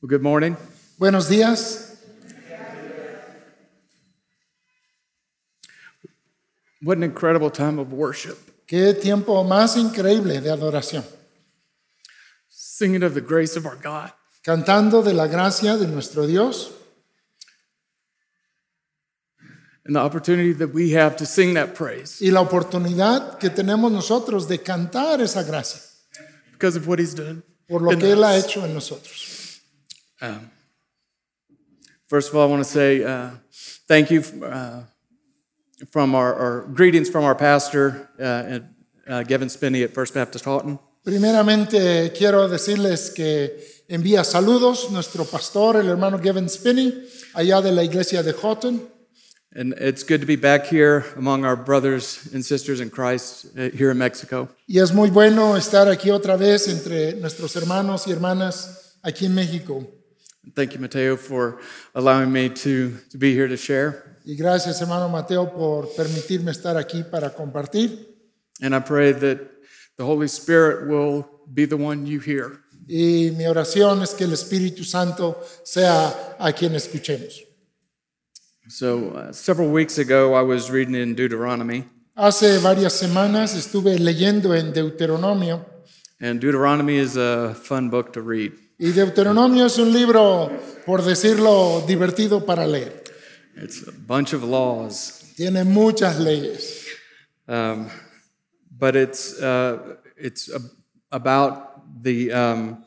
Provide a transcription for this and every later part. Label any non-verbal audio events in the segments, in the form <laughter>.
Well, good morning. Buenos días. What an incredible time of worship. Qué tiempo más increíble de adoración. Singing of the grace of our God. Cantando de la gracia de nuestro Dios and the opportunity that we have to sing that praise y la oportunidad que tenemos nosotros de cantar esa gracia because of what He's done. por lo que Él ha hecho en nosotros. Um, first of all, I want to say uh, thank you uh, from our, our greetings from our pastor, uh, uh, Gavin Spinney at First Baptist Houghton. Primeramente quiero decirles que envía saludos nuestro pastor, el hermano Gavin Spinney, allá de la iglesia de Houghton. And it's good to be back here among our brothers and sisters in Christ uh, here in Mexico. Y es muy bueno estar aquí otra vez entre nuestros hermanos y hermanas aquí en México. Thank you, Mateo, for allowing me to, to be here to share. Y gracias, hermano Mateo, por permitirme estar aquí para compartir. And I pray that the Holy Spirit will be the one you hear. Y mi oración es que el Espíritu Santo sea a quien escuchemos. So, uh, several weeks ago, I was reading in Deuteronomy, Hace varias semanas estuve leyendo en Deuteronomio and Deuteronomy is a fun book to read. Y Deuteronomio es un libro, por decirlo, divertido para leer. It's a bunch of laws, Tiene muchas leyes, um, but it's, uh, it's about the um,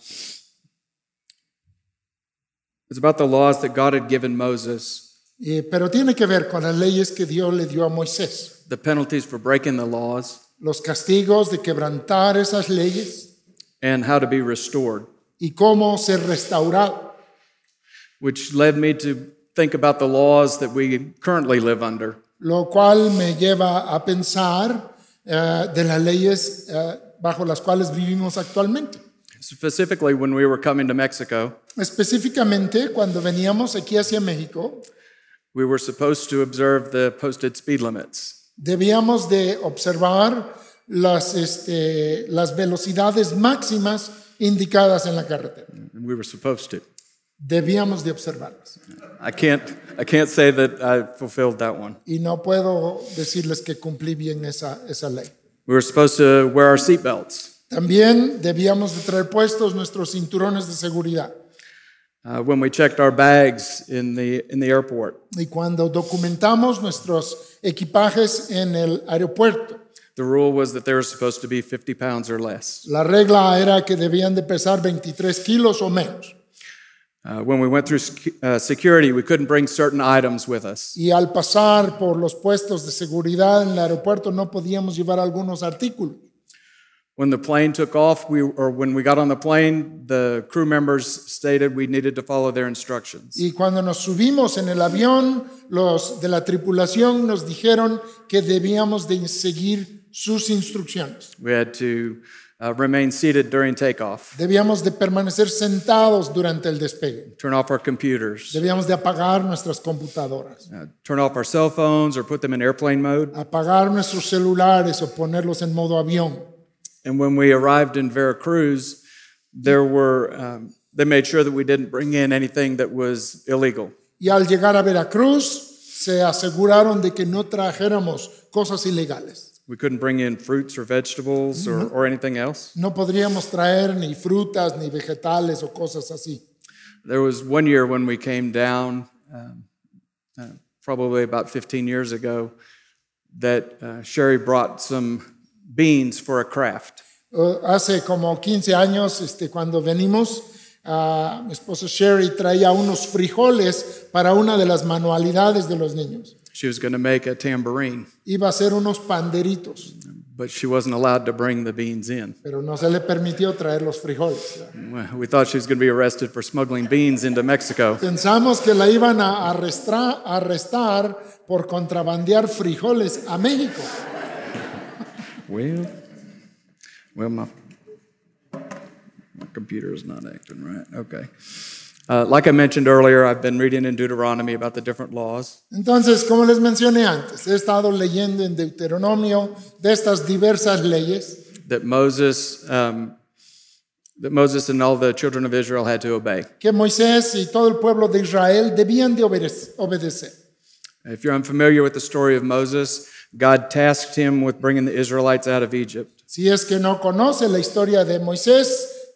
it's about the laws that God had given Moses, y- pero tiene que ver con las leyes que Dios le dio a Moisés. the penalties for breaking the laws, Los castigos de quebrantar esas leyes and how to be restored. Y cómo ser restaurado. which led me to think about the laws that we currently live under. Lo cual me lleva a pensar eh, de las leyes eh, bajo las cuales vivimos actualmente. Specifically, when we were coming to Mexico, Específicamente, cuando veníamos aquí hacia México, we were supposed to observe the posted speed limits. debíamos de observar las, este, las velocidades máximas indicadas en la carretera. And we were supposed to. Debíamos de observarlas. I can't, I can't say that I fulfilled that one. Y no puedo decirles que cumplí bien esa, esa ley. We were supposed to wear our seatbelts. También debíamos de traer puestos nuestros cinturones de seguridad. Uh, when we checked our bags in the, in the airport, Y cuando documentamos nuestros equipajes en el aeropuerto, the rule was that they were supposed to be 50 pounds or less. la regla era que debían de pesar 23 kilos o menos. Uh, when we went through uh, security, we couldn't bring certain items with us. Y al pasar por los puestos de seguridad en el aeropuerto no podíamos llevar algunos artículos. When the plane took off, we, or when we got on the plane, the crew members stated we needed to follow their instructions. Y cuando nos subimos en el avión, los de la tripulación nos dijeron que debíamos de seguir sus instrucciones. We had to uh, remain seated during takeoff, Debíamos de permanecer sentados durante el despegue. turn off our computers, Debíamos de apagar nuestras computadoras, uh, turn off our cell phones or put them in airplane mode. apagar nuestros celulares o ponerlos en modo avión. And when we arrived in Veracruz, there were, um, they made sure that we didn't bring in anything that was illegal. Y al llegar a Veracruz, se aseguraron de que no trajéramos cosas ilegales. We couldn't bring in fruits or vegetables or, or anything else. No podríamos traer ni frutas, ni vegetales o cosas así. There was one year when we came down, um, uh, probably about 15 years ago, that uh, Sherry brought some beans for a craft. Uh, hace como 15 años, este, cuando venimos, ah, mi esposo Sherry traía unos frijoles para una de las manualidades de los niños. She was going to make a tambourine, Iba a hacer unos panderitos, but she wasn't allowed to bring the beans in. pero no se le permitió traer los frijoles. We thought she was going to be arrested for smuggling beans into Mexico. Pensamos que la iban a arrestar, arrestar por contrabandear frijoles a México. Well, well, my, my computer is not acting right. Okay. Uh, like I mentioned earlier, I've been reading in Deuteronomy about the different laws. Entonces, como les mencioné antes, he estado leyendo en Deuteronomio de estas diversas leyes that Moses um, that Moses and all the children of Israel had to obey. que Moisés y todo el pueblo de Israel debían de obede- obedecer. If you're unfamiliar with the story of Moses, God tasked him with bringing the Israelites out of Egypt. Si es que no conoce la historia de Moisés,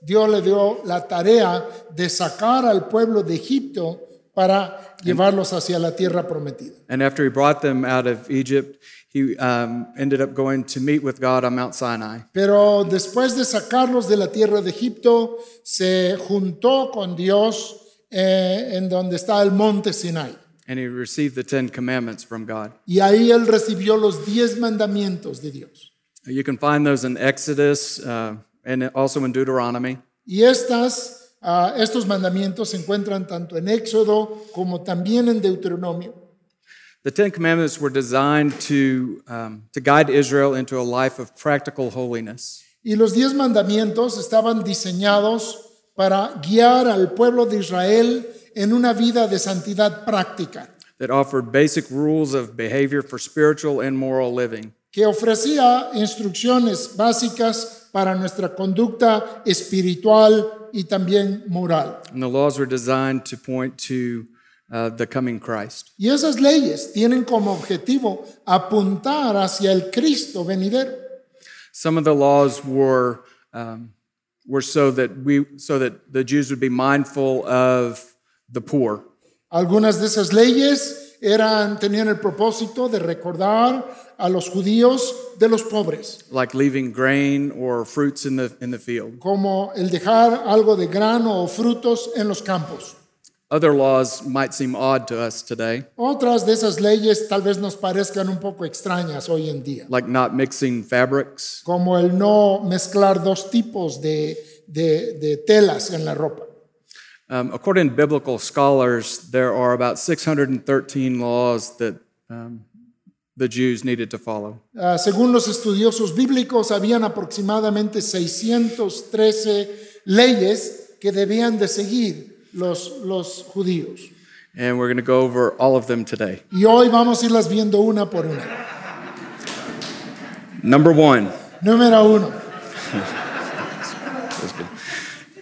Dios le dio la tarea de sacar al pueblo de Egipto para llevarlos hacia la tierra prometida. And after he brought them out of Egypt, he um, ended up going to meet with God on Mount Sinai. Pero después de sacarlos de la tierra de Egipto, se juntó con Dios eh, en donde está el monte Sinai. And he received the Ten Commandments from God. Y ahí él recibió los diez mandamientos de Dios. You can find those in Exodus uh, and also in Deuteronomy. Y estas, ah, estos mandamientos se encuentran tanto en Éxodo como también en Deuteronomio. The Ten Commandments were designed to, um, to guide Israel into a life of practical holiness. Y los diez mandamientos estaban diseñados para guiar al pueblo de Israel en una vida de santidad práctica, that offered basic rules of behavior for spiritual and moral living. que ofrecía instrucciones básicas para nuestra conducta espiritual y también moral. And the laws were designed to point to uh, the coming Christ. Y esas leyes tienen como objetivo apuntar hacia el Cristo venidero. Some of the laws were, um, were so, that we, so that the Jews would be mindful of the poor. Algunas de esas leyes eran, tenían el propósito de recordar a los judíos de los pobres, like leaving grain or fruits in the, in the field. como el dejar algo de grano o frutos en los campos. Other laws might seem odd to us today, Otras de esas leyes tal vez nos parezcan un poco extrañas hoy en día, like not mixing fabrics, como el no mezclar dos tipos de, de- de telas en la ropa. Um, according to biblical scholars, there are about 613 laws that um, the Jews needed to follow. Ah, según los estudiosos bíblicos, habían aproximadamente 613 leyes que debían de seguir los, los judíos. And we're going to go over all of them today. Y hoy vamos a irlas viendo una por una. Number one, Número uno,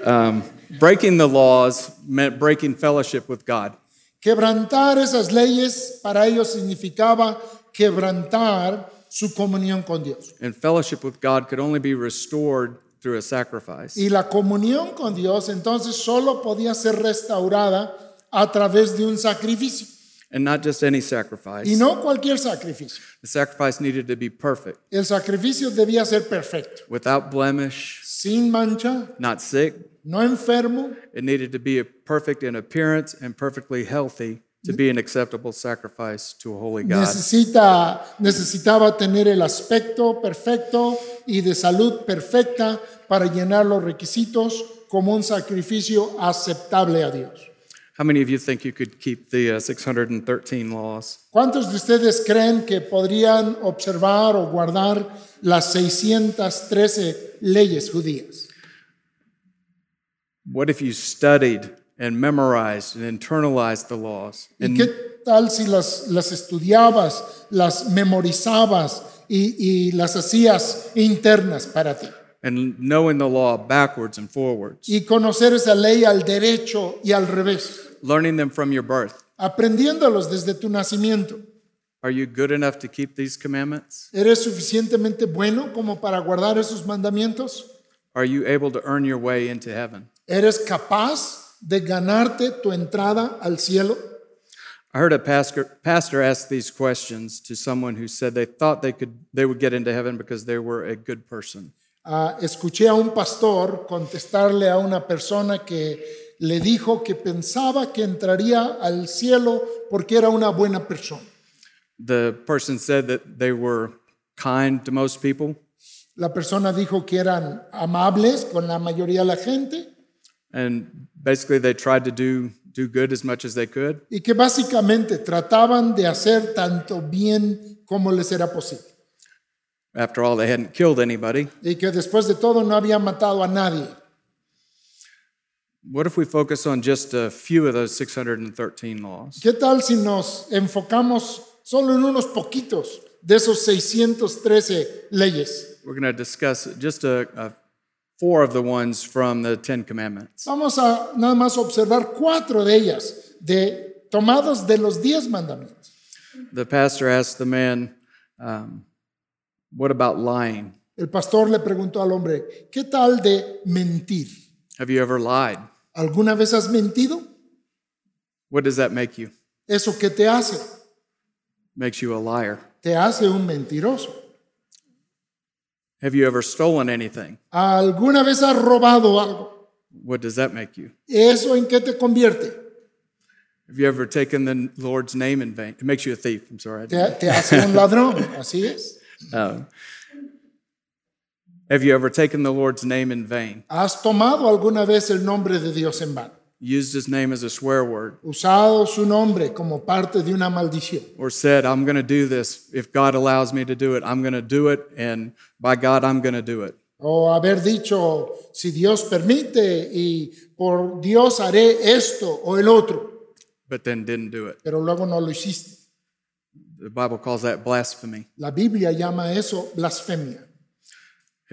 <laughs> breaking the laws meant breaking fellowship with God. quebrantar esas leyes para ellos significaba quebrantar su comunión con Dios. And fellowship with God could only be restored through a sacrifice. Y la comunión con Dios entonces solo podía ser restaurada a través de un sacrificio. And not just any sacrifice. Y no cualquier sacrificio. The sacrifice needed to be perfect, El sacrificio debía ser perfecto, without blemish, sin mancha, not sick. no enfermo, It needed to be perfect in appearance and perfectly healthy to be an acceptable sacrifice to a holy God. necesita, necesitaba tener el aspecto perfecto y de salud perfecta para llenar los requisitos como un sacrificio aceptable a Dios. How many of you think you could keep the uh, 613 laws? ¿Cuántos de ustedes creen que podrían observar o guardar las 613 leyes judías? What if you studied and memorized and internalized the laws? ¿Y qué tal si las, las estudiabas, las memorizabas y, y las hacías internas para ti? and knowing the law backwards and forwards, Y conocer esa ley al derecho y al revés, learning them from your birth. aprendiéndolos desde tu nacimiento. Are you good enough to keep these commandments? ¿Eres suficientemente bueno como para guardar esos mandamientos? Are you able to earn your way into heaven? ¿Eres capaz de ganarte tu entrada al cielo? I heard a pastor, pastor ask these questions to someone who said they thought they could they would get into heaven because they were a good person. Ah, escuché a un pastor contestarle a una persona que le dijo que pensaba que entraría al cielo porque era una buena persona. The person said that they were kind to most people La persona dijo que eran amables con la mayoría de la gente and basically they tried to do do good as much as they could. y que básicamente trataban de hacer tanto bien como les era posible. After all, they hadn't killed anybody. Y que después de todo no había matado a nadie. What if we focus on just a few of those 613 laws? ¿Qué tal si nos enfocamos solo en unos poquitos de esos 613 leyes? We're going to discuss just a, a four of the ones from the Ten Commandments. Vamos a nada más observar cuatro de ellas, de, tomados de los diez mandamientos. The pastor asked the man, um, What about lying? El pastor le preguntó al hombre, ¿qué tal de mentir? Have you ever lied? ¿Alguna vez has mentido? What does that make you? ¿Eso qué te hace? Makes you a liar. Te hace un mentiroso. Have you ever stolen anything? ¿Alguna vez has robado algo? What does that make you? ¿Eso en qué te convierte? Have you ever taken the Lord's name in vain? It makes you a thief. I'm sorry. Te, te hace un ladrón, así es. Um, have you ever taken the Lord's name in vain? ¿Has tomado alguna vez el nombre de Dios en vano? Used his name as a swear word? Usado su nombre como parte de una maldición. Or said, I'm going to do this. If God allows me to do it, I'm going to do it. And by God, I'm going to do it. O haber dicho, si Dios permite y por Dios haré esto o el otro, But then didn't do it. pero luego no lo hiciste. The Bible calls that blasphemy. La Biblia llama eso blasfemia.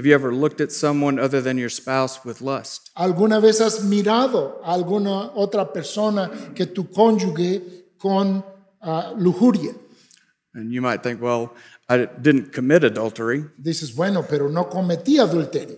Have you ever looked at someone other than your spouse with lust? ¿Alguna vez has mirado a alguna otra persona que tu cónyuge con ah, lujuria? And you might think, well, I didn't commit adultery. Dices, bueno, pero no cometí adulterio.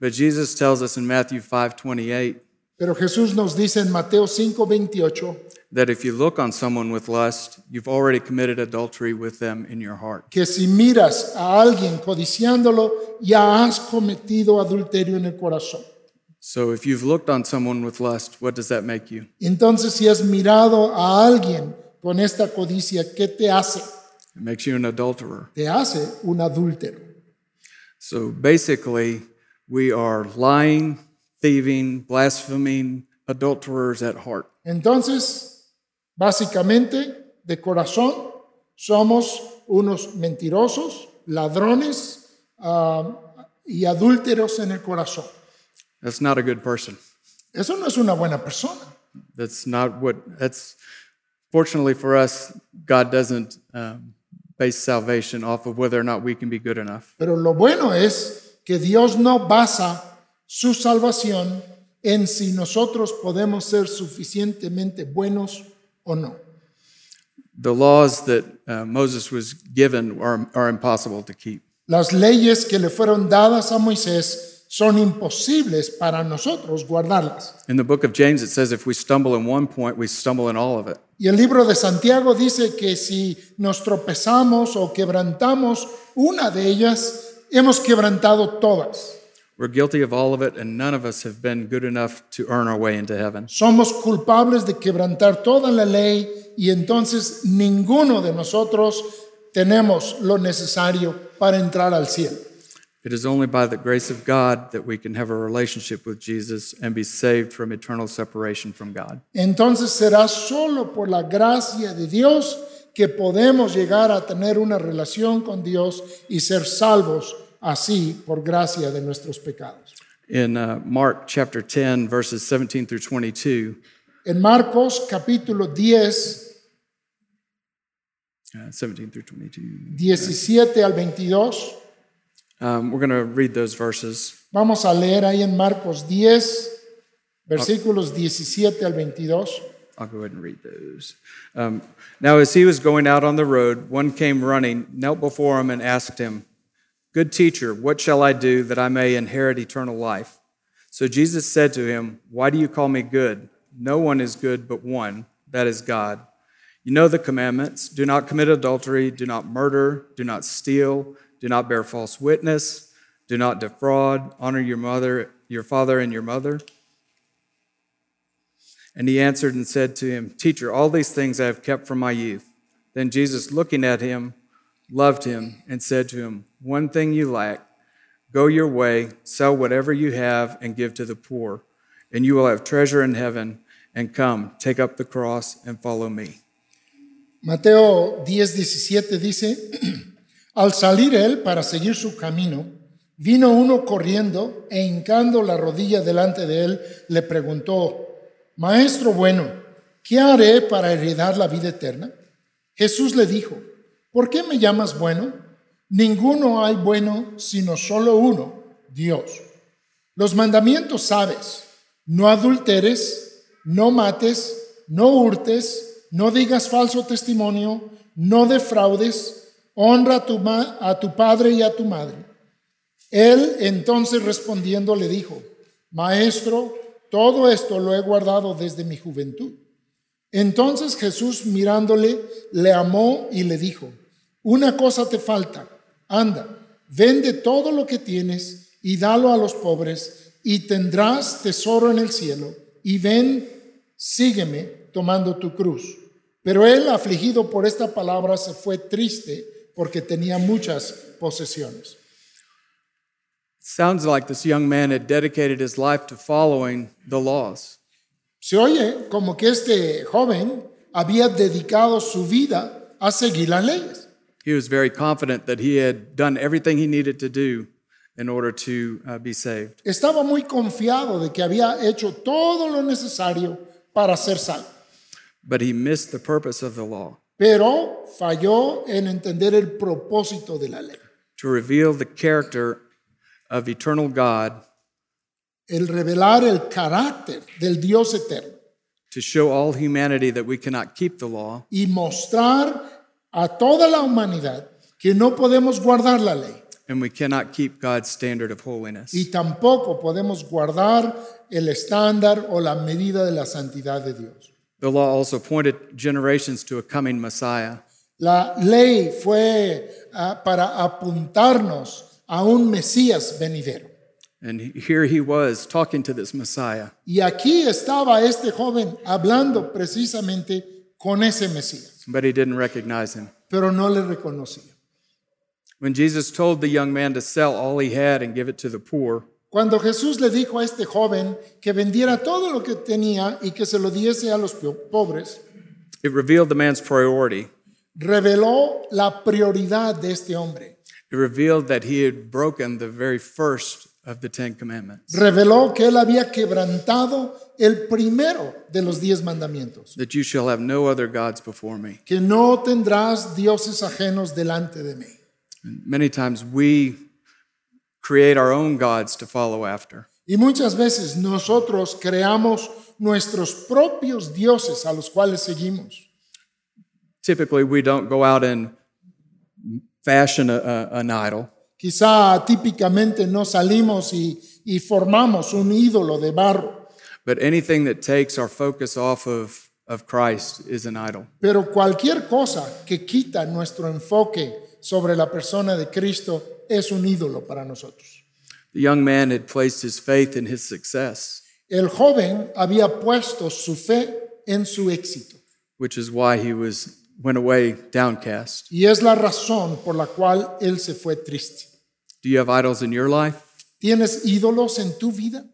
But Jesus tells us in Matthew 5 28 Pero Jesús nos dice en Mateo 5:28 that if you look on someone with lust, you've already committed adultery with them in your heart. que si miras a alguien codiciándolo, ya has cometido adulterio en el corazón. So if you've looked on someone with lust, what does that make you? Entonces, si has mirado a alguien con esta codicia, ¿qué te hace? It makes you an adulterer. Te hace un adúltero. So basically, we are lying, thieving, blaspheming adulterers at heart. Entonces, básicamente, de corazón, somos unos mentirosos, ladrones ah, y adúlteros en el corazón. That's not a good person. Eso no es una buena persona. That's not what, that's, fortunately for us, God doesn't um, base salvation off of whether or not we can be good enough. Pero lo bueno es que Dios no basa su salvación en si nosotros podemos ser suficientemente buenos o no. The laws that uh, Moses was given are, are impossible to keep. Las leyes que le fueron dadas a Moisés son imposibles para nosotros guardarlas. In the book of James, it says if we stumble in one point, we stumble in all of it. Y el libro de Santiago dice que si nos tropezamos o quebrantamos una de ellas, hemos quebrantado todas. We're guilty of all of it, and none of us have been good enough to earn our way into heaven. Somos culpables de quebrantar toda la ley y entonces ninguno de nosotros tenemos lo necesario para entrar al cielo. It is only by the grace of God that we can have a relationship with Jesus and be saved from eternal separation from God. Entonces será solo por la gracia de Dios que podemos llegar a tener una relación con Dios y ser salvos así por gracia de nuestros pecados. In uh, Mark chapter 10, verses 17 through 22, En Marcos capítulo 10, uh, 17 through 22, 17 al 22, um, we're going to read those verses. vamos a leer ahí en Marcos 10, versículos 17 al 22. I'll go ahead and read those. Um, now, as he was going out on the road, one came running, knelt before him, and asked him, Good teacher, what shall I do that I may inherit eternal life? So Jesus said to him, Why do you call me good? No one is good but one, that is God. You know the commandments do not commit adultery, do not murder, do not steal, do not bear false witness, do not defraud, honor your mother, your father and your mother. And he answered and said to him, Teacher, all these things I have kept from my youth. Then Jesus, looking at him, loved him and said to him, One thing you lack. Go your way, sell whatever you have, and give to the poor, and you will have treasure in heaven. And come, take up the cross and follow me. Mateo 10, 17 dice, al salir él para seguir su camino, vino uno corriendo e hincando la rodilla delante de él, le preguntó, Maestro bueno, ¿qué haré para heredar la vida eterna? Jesús le dijo, ¿por qué me llamas bueno? Ninguno hay bueno sino solo uno, Dios. Los mandamientos sabes, no adulteres, no mates, no hurtes, no digas falso testimonio, no defraudes, honra a tu, a tu padre y a tu madre. Él entonces respondiendo le dijo, Maestro, todo esto lo he guardado desde mi juventud. Entonces Jesús mirándole, le amó y le dijo, una cosa te falta, anda, vende todo lo que tienes y dalo a los pobres y tendrás tesoro en el cielo y ven, sígueme tomando tu cruz. Pero él, afligido por esta palabra, se fue triste porque tenía muchas posesiones. Sounds like this young man had dedicated his life to following the laws. Se oye como que este joven había dedicado su vida a seguir las leyes. He was very confident that he had done everything he needed to do in order to uh, be saved. Estaba muy confiado de que había hecho todo lo necesario para ser salvo, But he missed the purpose of the law. Pero falló en entender el propósito de la ley, to reveal the character of eternal God, el revelar el carácter del Dios eterno. To show all humanity that we cannot keep the law, y mostrar a toda la humanidad que no podemos guardar la ley and we cannot keep God's standard of holiness. y tampoco podemos guardar el estándar o la medida de la santidad de Dios. The law also pointed generations to a coming Messiah. La ley fue ah, para apuntarnos a un Mesías venidero. And he- here he was talking to this Messiah. Y aquí estaba este joven hablando precisamente con ese Mesías, but he didn't recognize him. pero no le reconocía. When Jesus told the young man to sell all he had and give it to the poor, Cuando Jesús le dijo a este joven que vendiera todo lo que tenía y que se lo diese a los pobres, it revealed the man's priority. reveló la prioridad de este hombre. It revealed that he had broken the very first of the Ten Commandments Reveló que él había quebrantado el primero de los diez mandamientos, that you shall have no other gods before me. que no tendrás dioses ajenos delante de mí. And many times we create our own gods to follow after. Y muchas veces nosotros creamos nuestros propios dioses a los cuales seguimos. Typically, we don't go out and fashion a, a- an idol. Quizá típicamente no salimos y, y formamos un ídolo de barro, But anything that takes our focus off of, of Christ is an idol. pero cualquier cosa que quita nuestro enfoque sobre la persona de Cristo es un ídolo para nosotros. The young man had placed his faith in his success, El joven había puesto su fe en su éxito which is why he was went away downcast. y es la razón por la cual él se fue triste. Do you have idols in your life? ¿Tienes ídolos en tu vida?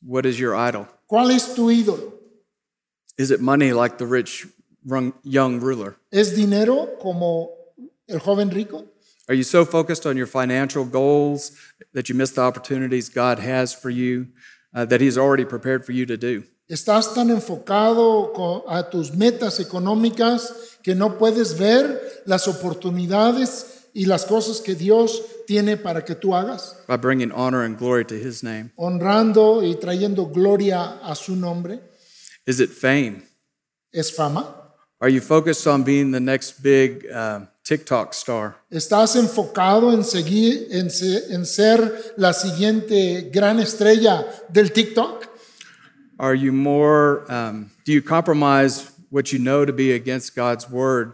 What is your idol? ¿Cuál es tu ídolo? Is it money like the rich young ruler? ¿Es dinero como el joven rico? Are you so focused on your financial goals that you miss the opportunities God has for you uh, that He's already prepared for you to do? ¿Estás tan enfocado a tus metas económicas que no puedes ver las oportunidades y las cosas que Dios tiene para que tú hagas? By bringing honor and glory to His name? Honrando y trayendo gloria a su nombre. Is it fame? ¿Es fama? Are you focused on being the next big uh, TikTok star? ¿Estás enfocado en seguir, en, se- en ser la siguiente gran estrella del TikTok? Are you more, um, do you compromise what you know to be against God's word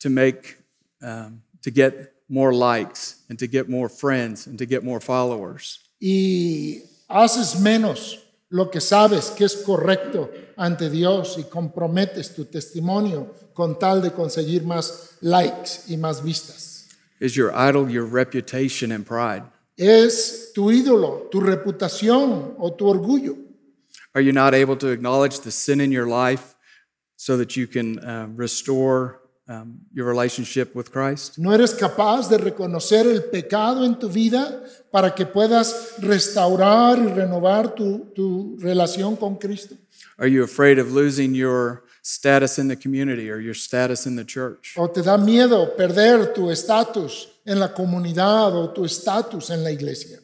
to make, um, to get more likes and to get more friends and to get more followers? y haces menos lo que sabes que es correcto ante Dios y comprometes tu testimonio con tal de conseguir más likes y más vistas. Is your idol your reputation and pride? Es tu ídolo, tu reputación o tu orgullo. Are you not able to acknowledge the sin in your life so that you can uh, restore um, your relationship with Christ? No eres capaz de reconocer el pecado en tu vida para que puedas restaurar y renovar tu, tu relación con Cristo. Are you afraid of losing your status in the community or your status in the church? ¿O te da miedo perder tu estatus en la comunidad o tu estatus en la iglesia?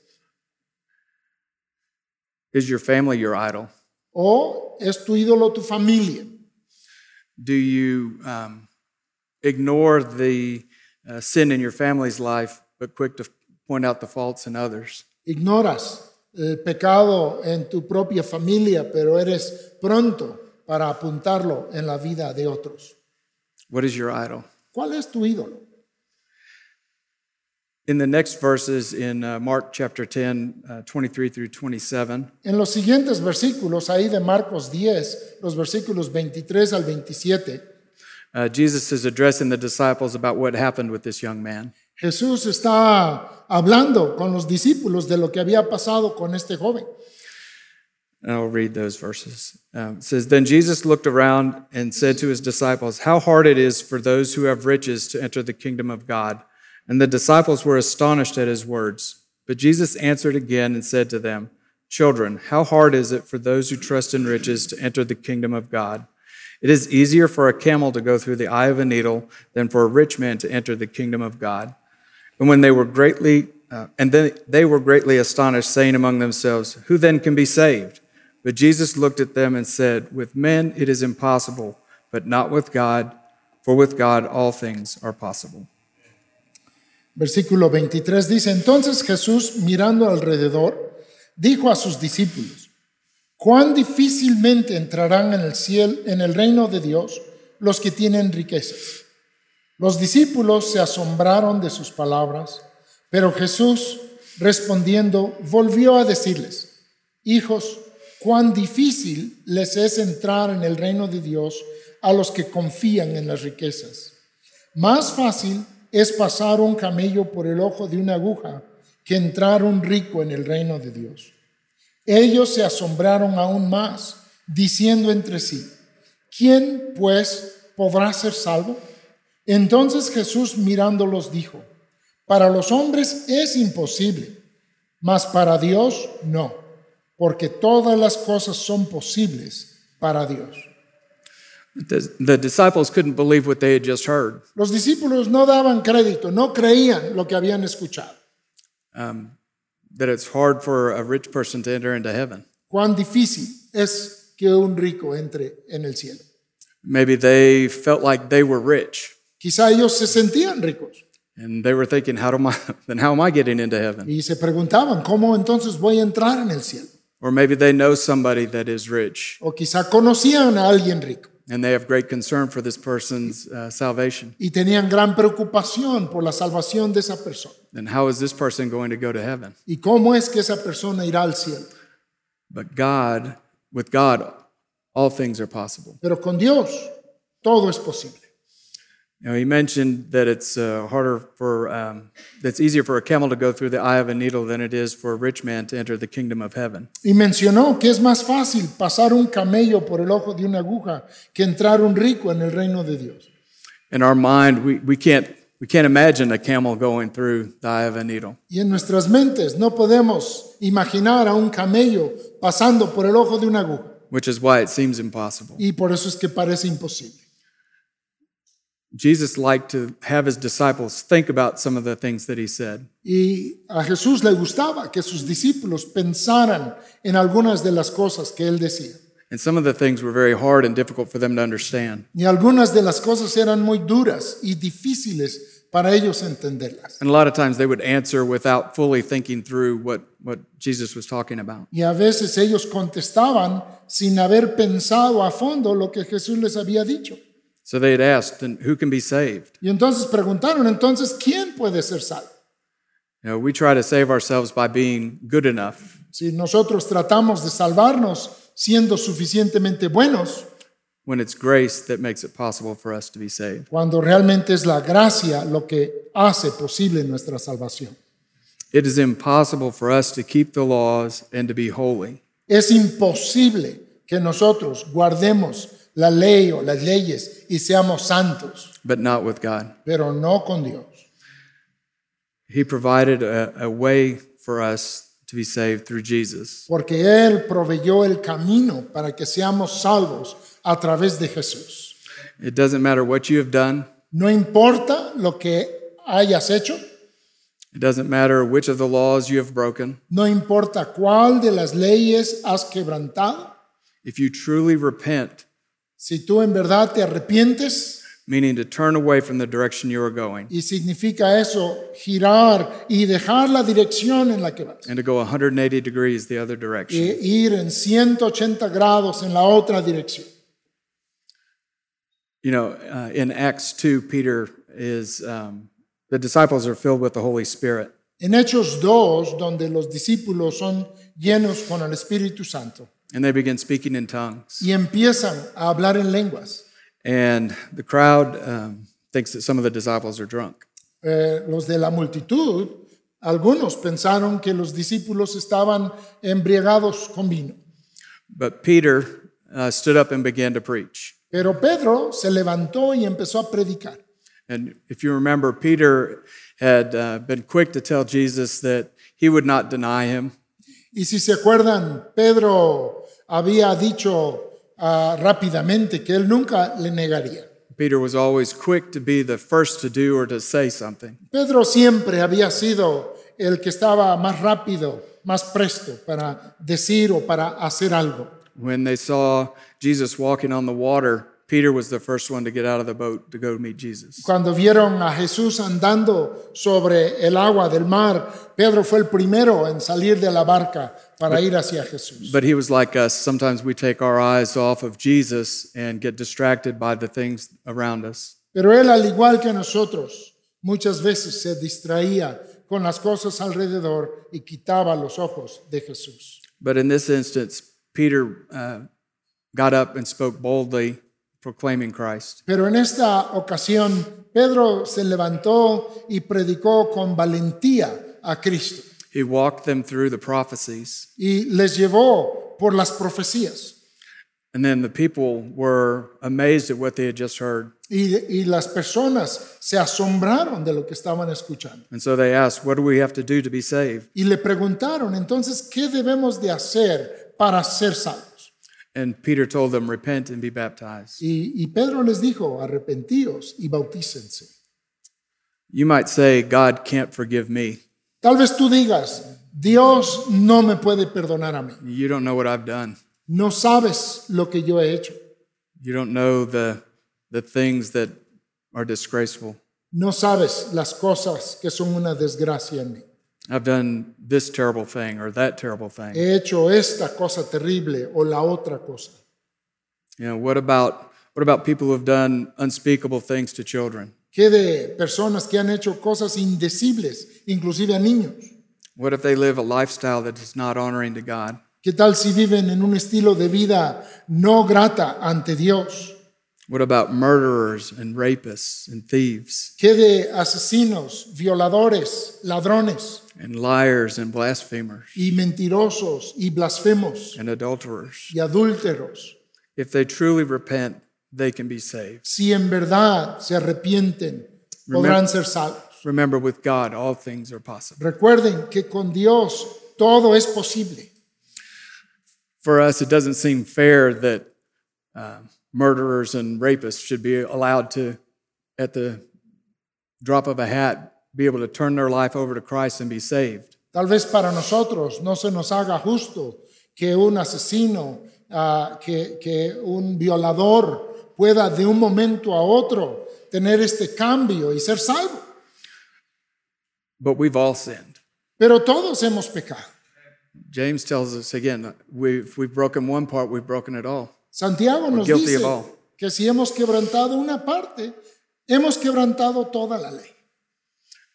Is your family your idol? ¿O es tu ídolo tu familia? Do you um, ignore the uh, sin in your family's life, but quick to point out the faults in others? Ignoras el pecado en tu propia familia, pero eres pronto para apuntarlo en la vida de otros. What is your idol? ¿Cuál es tu ídolo? In the next verses in uh, Mark chapter 10, uh, 23 through 27, En los siguientes versículos, ahí de Marcos 10, los versículos 23 al 27, uh, Jesus is addressing the disciples about what happened with this young man. Jesús está hablando con los discípulos de lo que había pasado con este joven. And I'll read those verses. Um, it says, Then Jesus looked around and said to his disciples, How hard it is for those who have riches to enter the kingdom of God. And the disciples were astonished at his words. But Jesus answered again and said to them, Children, how hard is it for those who trust in riches to enter the kingdom of God? It is easier for a camel to go through the eye of a needle than for a rich man to enter the kingdom of God. And when they were greatly, uh, and then they were greatly astonished, saying among themselves, Who then can be saved? But Jesus looked at them and said, With men it is impossible, but not with God, for with God all things are possible. Versículo 23 dice, entonces Jesús, mirando alrededor, dijo a sus discípulos, cuán difícilmente entrarán en el cielo, en el reino de Dios, los que tienen riquezas. Los discípulos se asombraron de sus palabras, pero Jesús, respondiendo, volvió a decirles, hijos, cuán difícil les es entrar en el reino de Dios a los que confían en las riquezas. Más fácil es pasar un camello por el ojo de una aguja que entrar un rico en el reino de Dios. Ellos se asombraron aún más, diciendo entre sí, ¿quién pues podrá ser salvo? Entonces Jesús mirándolos dijo, para los hombres es imposible, mas para Dios no, porque todas las cosas son posibles para Dios. The, the disciples couldn't believe what they had just heard. Los discípulos no daban crédito, no creían lo que habían escuchado. Um, that it's hard for a rich person to enter into heaven. Cuán difícil es que un rico entre en el cielo. Maybe they felt like they were rich Quizá ellos se sentían ricos and they were thinking, how do I, <laughs> then how am I getting into heaven? y se preguntaban, ¿cómo entonces voy a entrar en el cielo? Or maybe they know somebody that is rich O quizá conocían a alguien rico and they have great concern for this person's uh, salvation. y tenían gran preocupación por la salvación de esa persona. Then how is this person going to go to heaven? ¿Y cómo es que esa persona irá al cielo? But God, with God, all things are possible. Pero con Dios todo es posible. You know, he mentioned that it's uh, harder for, um, that's easier for a camel to go through the eye of a needle than it is for a rich man to enter the kingdom of heaven. Y mencionó que es más fácil pasar un camello por el ojo de una aguja que entrar un rico en el reino de Dios. In our mind, we, we, can't, we can't imagine a camel going through the eye of a needle. Y en nuestras mentes no podemos imaginar a un camello pasando por el ojo de una aguja. which is why it seems impossible. Y por eso es que parece imposible. Jesus liked to have his disciples think about some of the things that he said. Y a Jesús le gustaba que sus discípulos pensaran en algunas de las cosas que él decía. And some of the things were very hard and difficult for them to understand. Y algunas de las cosas eran muy duras y difíciles para ellos entenderlas. And a lot of times they would answer without fully thinking through what, what Jesus was talking about. Y a veces ellos contestaban sin haber pensado a fondo lo que Jesús les había dicho. So they had asked, then who can be saved? Y entonces preguntaron, entonces, ¿quién puede ser salvo? You know, we try to save ourselves by being good enough. Si nosotros tratamos de salvarnos siendo suficientemente buenos, when it's grace that makes it possible for us to be saved. cuando realmente es la gracia lo que hace posible nuestra salvación. It is impossible for us to keep the laws and to be holy. Es imposible que nosotros guardemos la ley o las leyes y seamos santos, but not with God. pero no con Dios. He provided a, a way for us to be saved through Jesus. Porque Él proveyó el camino para que seamos salvos a través de Jesús. It doesn't matter what you have done, No importa lo que hayas hecho, It doesn't matter which of the laws you have broken. No importa cuál de las leyes has quebrantado. If you truly repent, Si tú en verdad te arrepientes, meaning to turn away from the direction you are going y significa eso girar y dejar la dirección en la que vas. and to go 180 degrees the other E direction. ir en 180 grados en la otra dirección. You know, uh, in Acts 2, Peter is, um, the disciples are filled with the Holy Spirit. En Hechos 2, donde los discípulos son llenos con el Espíritu Santo And they begin speaking in tongues. y empiezan a hablar en lenguas. And the crowd um, thinks that some of the disciples are drunk. Eh, los de la multitud, algunos pensaron que los discípulos estaban embriagados con vino. But Peter uh, stood up and began to preach. Pero Pedro se levantó y empezó a predicar. And if you remember, Peter had uh, been quick to tell Jesus that he would not deny him. Y si se acuerdan, Pedro había dicho ah, rápidamente que él nunca le negaría. Peter was always quick to be the first to do or to say something. Pedro siempre había sido el que estaba más rápido, más presto para decir o para hacer algo. When they saw Jesus walking on the water, Peter was the first one to get out of the boat to go meet Jesus. Cuando vieron a Jesús andando sobre el agua del mar, Pedro fue el primero en salir de la barca para ir hacia Jesús. But he was like us. Sometimes we take our eyes off of Jesus and get distracted by the things around us. Pero él, al igual que nosotros, muchas veces se distraía con las cosas alrededor y quitaba los ojos de Jesús. But in this instance, Peter uh, got up and spoke boldly, proclaiming Christ. Pero en esta ocasión, Pedro se levantó y predicó con valentía a Cristo He walked them through the prophecies. y les llevó por las profecías. And then the people were amazed at what they had just heard. Y, y las personas se asombraron de lo que estaban escuchando. And so they asked, What do we have to do to be saved? Y le preguntaron, entonces, ¿qué debemos de hacer para ser salvos? And Peter told them, Repent and be baptized. Y, y Pedro les dijo, arrepentíos y bautícense. You might say, God can't forgive me. Tal vez tú digas, Dios no me puede perdonar a mí. You don't know what I've done. No sabes lo que yo he hecho. You don't know the, the things that are disgraceful. No sabes las cosas que son una desgracia en mí. I've done this terrible thing or that terrible thing. He hecho esta cosa terrible o la otra cosa. You know, what about what about people who have done unspeakable things to children? ¿Qué de personas que han hecho cosas indecibles, inclusive a niños? What if they live a lifestyle that is not honoring to God? ¿Qué tal si viven en un estilo de vida no grata ante Dios? What about murderers and rapists and thieves ¿Qué de asesinos, violadores, ladrones and liars and blasphemers y mentirosos y blasfemos and adulterers? y adúlteros? If they truly repent, they can be saved. Si en verdad se arrepienten, podrán ser salvos. Remember, with God, all things are possible. Recuerden que con Dios todo es posible. For us, it doesn't seem fair that uh, murderers and rapists should be allowed to, at the drop of a hat, be able to turn their life over to Christ and be saved. Tal vez para nosotros no se nos haga justo que un asesino, ah, que, que un violador pueda de un momento a otro tener este cambio y ser salvo. But we've all sinned. Pero todos hemos pecado. James tells us again, we've, if we've broken one part, we've broken it all. Santiago nos dice que si hemos quebrantado una parte, hemos quebrantado toda la ley.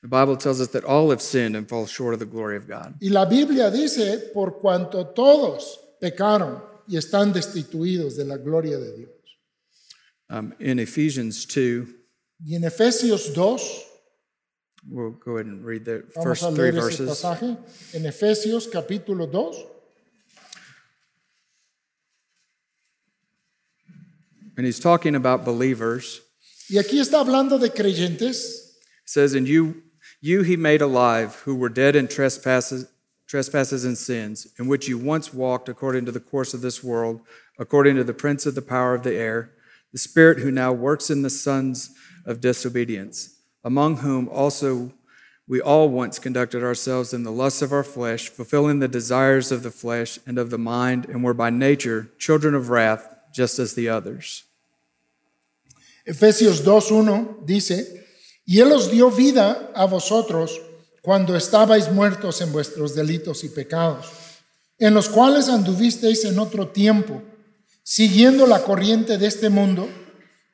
The Bible tells us that all have sinned and fall short of the glory of God. Y la Biblia dice, por cuanto todos pecaron y están destituidos de la gloria de Dios. Um, in Ephesians 2, Y en Efesios 2, we'll go ahead and read the vamos first a three verses. pasaje, en Efesios capítulo 2, And he's talking about believers. y aquí está hablando de creyentes, It says, And you, you he made alive, who were dead in trespasses, trespasses and sins, in which you once walked according to the course of this world, according to the prince of the power of the air, the spirit who now works in the sons of disobedience, among whom also We all once conducted ourselves in the lusts of our flesh, fulfilling the desires of the flesh and of the mind, and were by nature children of wrath, just as the others. Efesios 2.1 dice, y Él os dio vida a vosotros cuando estabais muertos en vuestros delitos y pecados, en los cuales anduvisteis en otro tiempo, siguiendo la corriente de este mundo,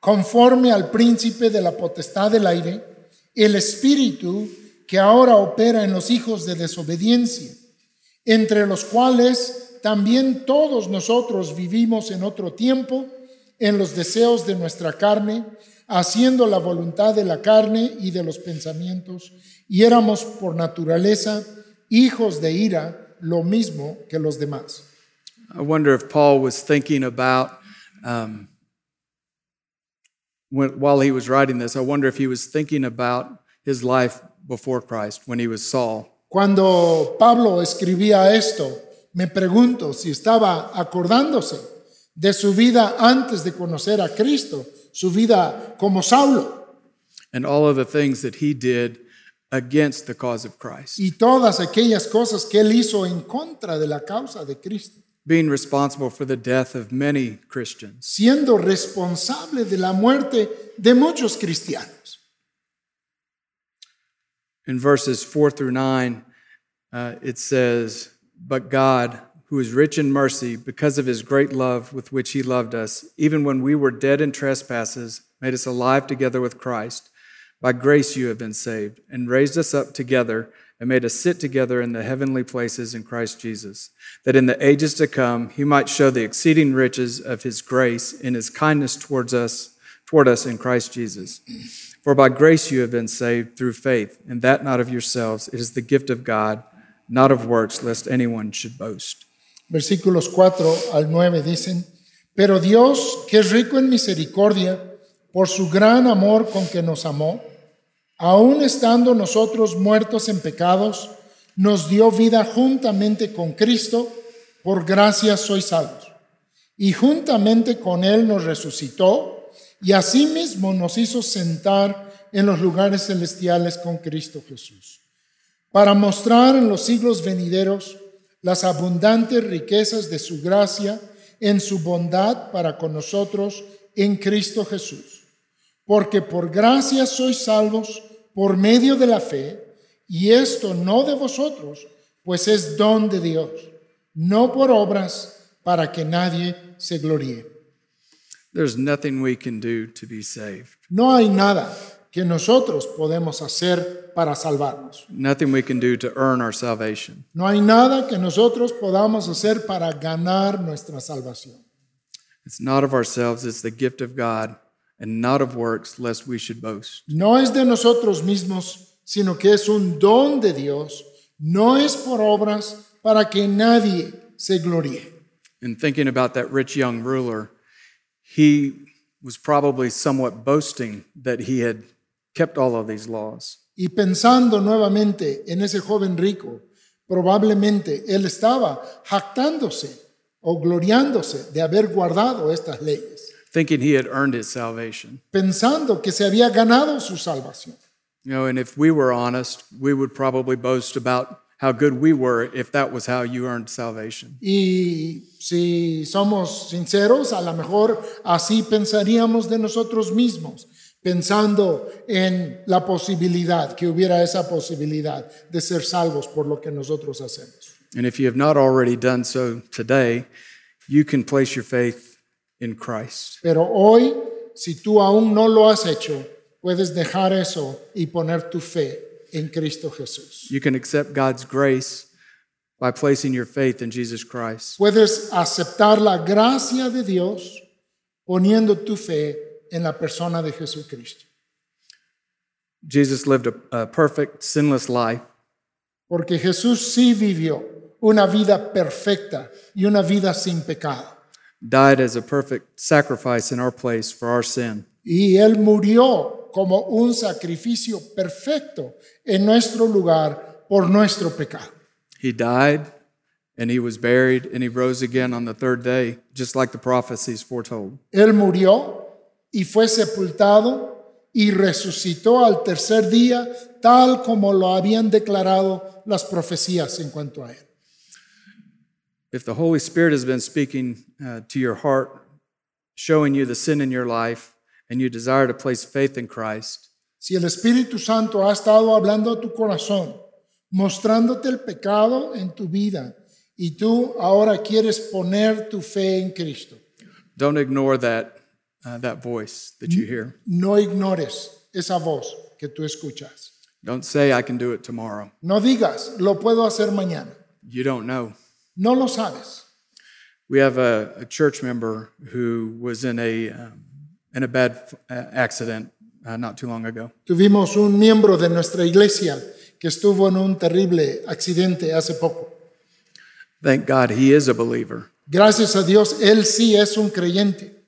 conforme al príncipe de la potestad del aire, el espíritu que ahora opera en los hijos de desobediencia, entre los cuales también todos nosotros vivimos en otro tiempo, en los deseos de nuestra carne, haciendo la voluntad de la carne y de los pensamientos, y éramos por naturaleza hijos de ira, lo mismo que los demás. I wonder if Paul was thinking about, um, when, while he was writing this, I wonder if he was thinking about his life before Christ when he was Saul. Cuando Pablo escribía esto, me pregunto si estaba acordándose de su vida antes de conocer a Cristo, su vida como Saulo and all of the things that he did against the cause of Christ, y todas aquellas cosas que él hizo en contra de la causa de Cristo, being responsible for the death of many Christians. siendo responsable de la muerte de muchos cristianos. In verses four through nine, uh, it says, But God, who is rich in mercy, because of his great love with which he loved us, even when we were dead in trespasses, made us alive together with Christ. By grace you have been saved, and raised us up together, and made us sit together in the heavenly places in Christ Jesus, that in the ages to come he might show the exceeding riches of his grace in his kindness towards us, toward us in Christ Jesus. For by grace you have been saved through faith, and that not of yourselves, it is the gift of God, not of works, lest anyone should boast. Versículos 4 al 9 dicen, Pero Dios, que es rico en misericordia, por su gran amor con que nos amó, aun estando nosotros muertos en pecados, nos dio vida juntamente con Cristo, por gracia sois salvos. Y juntamente con Él nos resucitó, y asimismo nos hizo sentar en los lugares celestiales con Cristo Jesús, para mostrar en los siglos venideros las abundantes riquezas de su gracia en su bondad para con nosotros en Cristo Jesús. Porque por gracia sois salvos por medio de la fe, y esto no de vosotros, pues es don de Dios, no por obras para que nadie se gloríe. There's nothing we can do to be saved, No hay nada que nosotros podemos hacer para salvarnos. nothing we can do to earn our salvation. No hay nada que nosotros podamos hacer para ganar nuestra salvación. It's not of ourselves, it's the gift of God, and not of works, lest we should boast. No es de nosotros mismos, sino que es un don de Dios. No es por obras para que nadie se gloríe. In thinking about that rich young ruler, he was probably somewhat boasting that he had kept all of these laws. Y pensando nuevamente en ese joven rico, probablemente él estaba jactándose o gloriándose de haber guardado estas leyes, thinking he had earned his salvation. pensando que se había ganado su salvación. You know, and if we were honest, we would probably boast about how good we were if that was how you earned salvation. Y si somos sinceros, a lo mejor así pensaríamos de nosotros mismos, pensando en la posibilidad, que hubiera esa posibilidad de ser salvos por lo que nosotros hacemos. And if you have not already done so today, you can place your faith in Christ. Pero hoy, si tú aún no lo has hecho, puedes dejar eso y poner tu fe en Cristo Jesús. You can accept God's grace by placing your faith in Jesus Christ. Puedes aceptar la gracia de Dios poniendo tu fe en la persona de Jesucristo. Jesus lived a, a perfect, sinless life, Porque Jesús sí vivió una vida perfecta y una vida sin pecado. died as a perfect sacrifice in our place for our sin. Y Él murió como un sacrificio perfecto en nuestro lugar por nuestro pecado. He died and he was buried and he rose again on the third day, just like the prophecies foretold. Él murió y fue sepultado y resucitó al tercer día, tal como lo habían declarado las profecías en cuanto a él. If the Holy Spirit has been speaking uh, to your heart, showing you the sin in your life, and you desire to place faith in Christ, Si el Espíritu Santo ha estado hablando a tu corazón, mostrándote el pecado en tu vida, y tú ahora quieres poner tu fe en Cristo, don't ignore that, uh, that voice that you hear. no ignores esa voz que tú escuchas. Don't say, I can do it tomorrow. No digas, lo puedo hacer mañana. You don't know. No lo sabes. We have a, a church member who was in a, um, in a bad uh, accident uh, not too long ago. Tuvimos un miembro de nuestra iglesia que estuvo en un terrible accidente hace poco. Thank God he is a believer. Gracias a Dios, él sí es un creyente.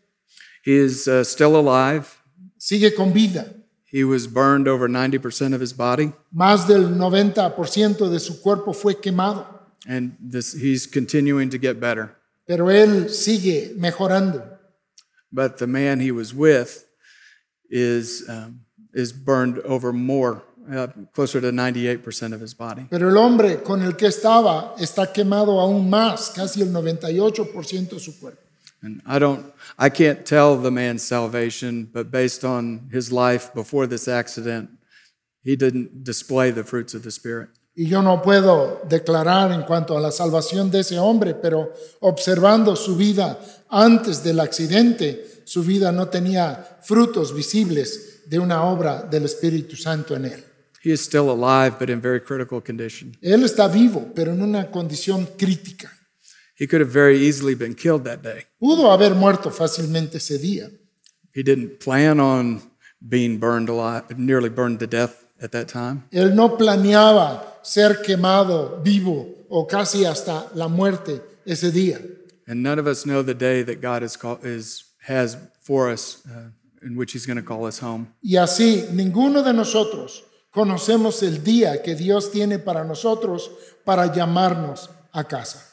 He is uh, still alive. Sigue con vida. He was burned over 90% of his body, Más del 90% de su cuerpo fue quemado, and this, he's continuing to get better. pero él sigue mejorando. But the man he was with is, um, is burned over more, uh, closer to 98% of his body. Pero el hombre con el que estaba está quemado aún más, casi el 98% de su cuerpo. And I don't, I can't tell the man's salvation, but based on his life before this accident, he didn't display the fruits of the Spirit. Y yo no puedo declarar en cuanto a la salvación de ese hombre, pero observando su vida antes del accidente, su vida no tenía frutos visibles de una obra del Espíritu Santo en él. He is still alive, but in very critical condition. Él está vivo, pero en una condición crítica. He could have very easily been killed that day. Pudo haber muerto fácilmente ese día. He didn't plan on being burned alive, nearly burned to death at that time. Él no planeaba ser quemado vivo o casi hasta la muerte ese día. And none of us know the day that God is call, is, has for us uh, in which He's going to call us home. Y así, ninguno de nosotros conocemos el día que Dios tiene para nosotros para llamarnos a casa.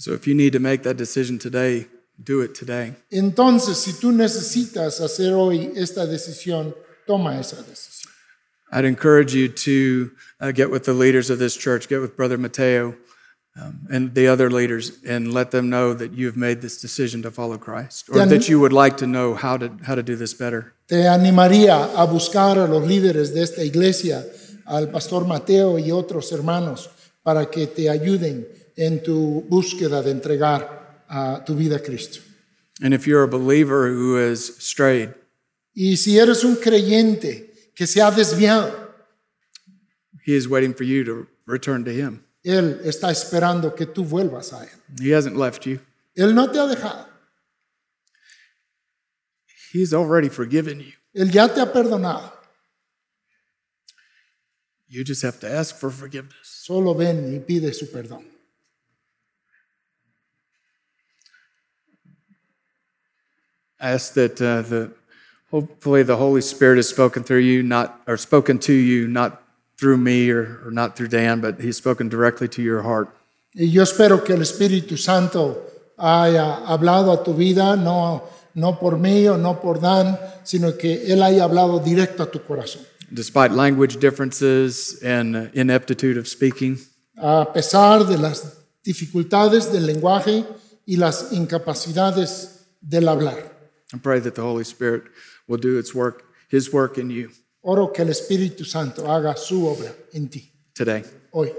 So if you need to make that decision today, do it today. Entonces, si tú necesitas hacer hoy esta decisión, toma esa decisión. I'd encourage you to uh, get with the leaders of this church, get with Brother Mateo um, and the other leaders, and let them know that you've made this decision to follow Christ, or that you would like to know how to, how to do this better. Te animaría a buscar a los líderes de esta iglesia, al pastor Mateo y otros hermanos, para que te ayuden en tu búsqueda de entregar tu vida a Cristo. And if you're a believer who has strayed, Y si eres un creyente que se ha desviado, He is waiting for you to return to Him. Él está esperando que tú vuelvas a Él. He hasn't left you, Él no te ha dejado. He's already forgiven you. Él ya te ha perdonado. You just have to ask for forgiveness. Solo ven y pide su perdón. Ask that uh, the hopefully the Holy Spirit has spoken through you, not or spoken to you, not through me or, or not through Dan, but He's spoken directly to your heart. Y yo espero que el Espíritu Santo haya hablado a tu vida, no, no por mí o no por Dan, sino que Él haya hablado directo a tu corazón. Despite language differences and ineptitude of speaking, A pesar de las dificultades del lenguaje y las incapacidades del hablar. I pray that the Holy Spirit will do its work, His work in you Oro que el Espíritu Santo haga su obra en ti today. hoy.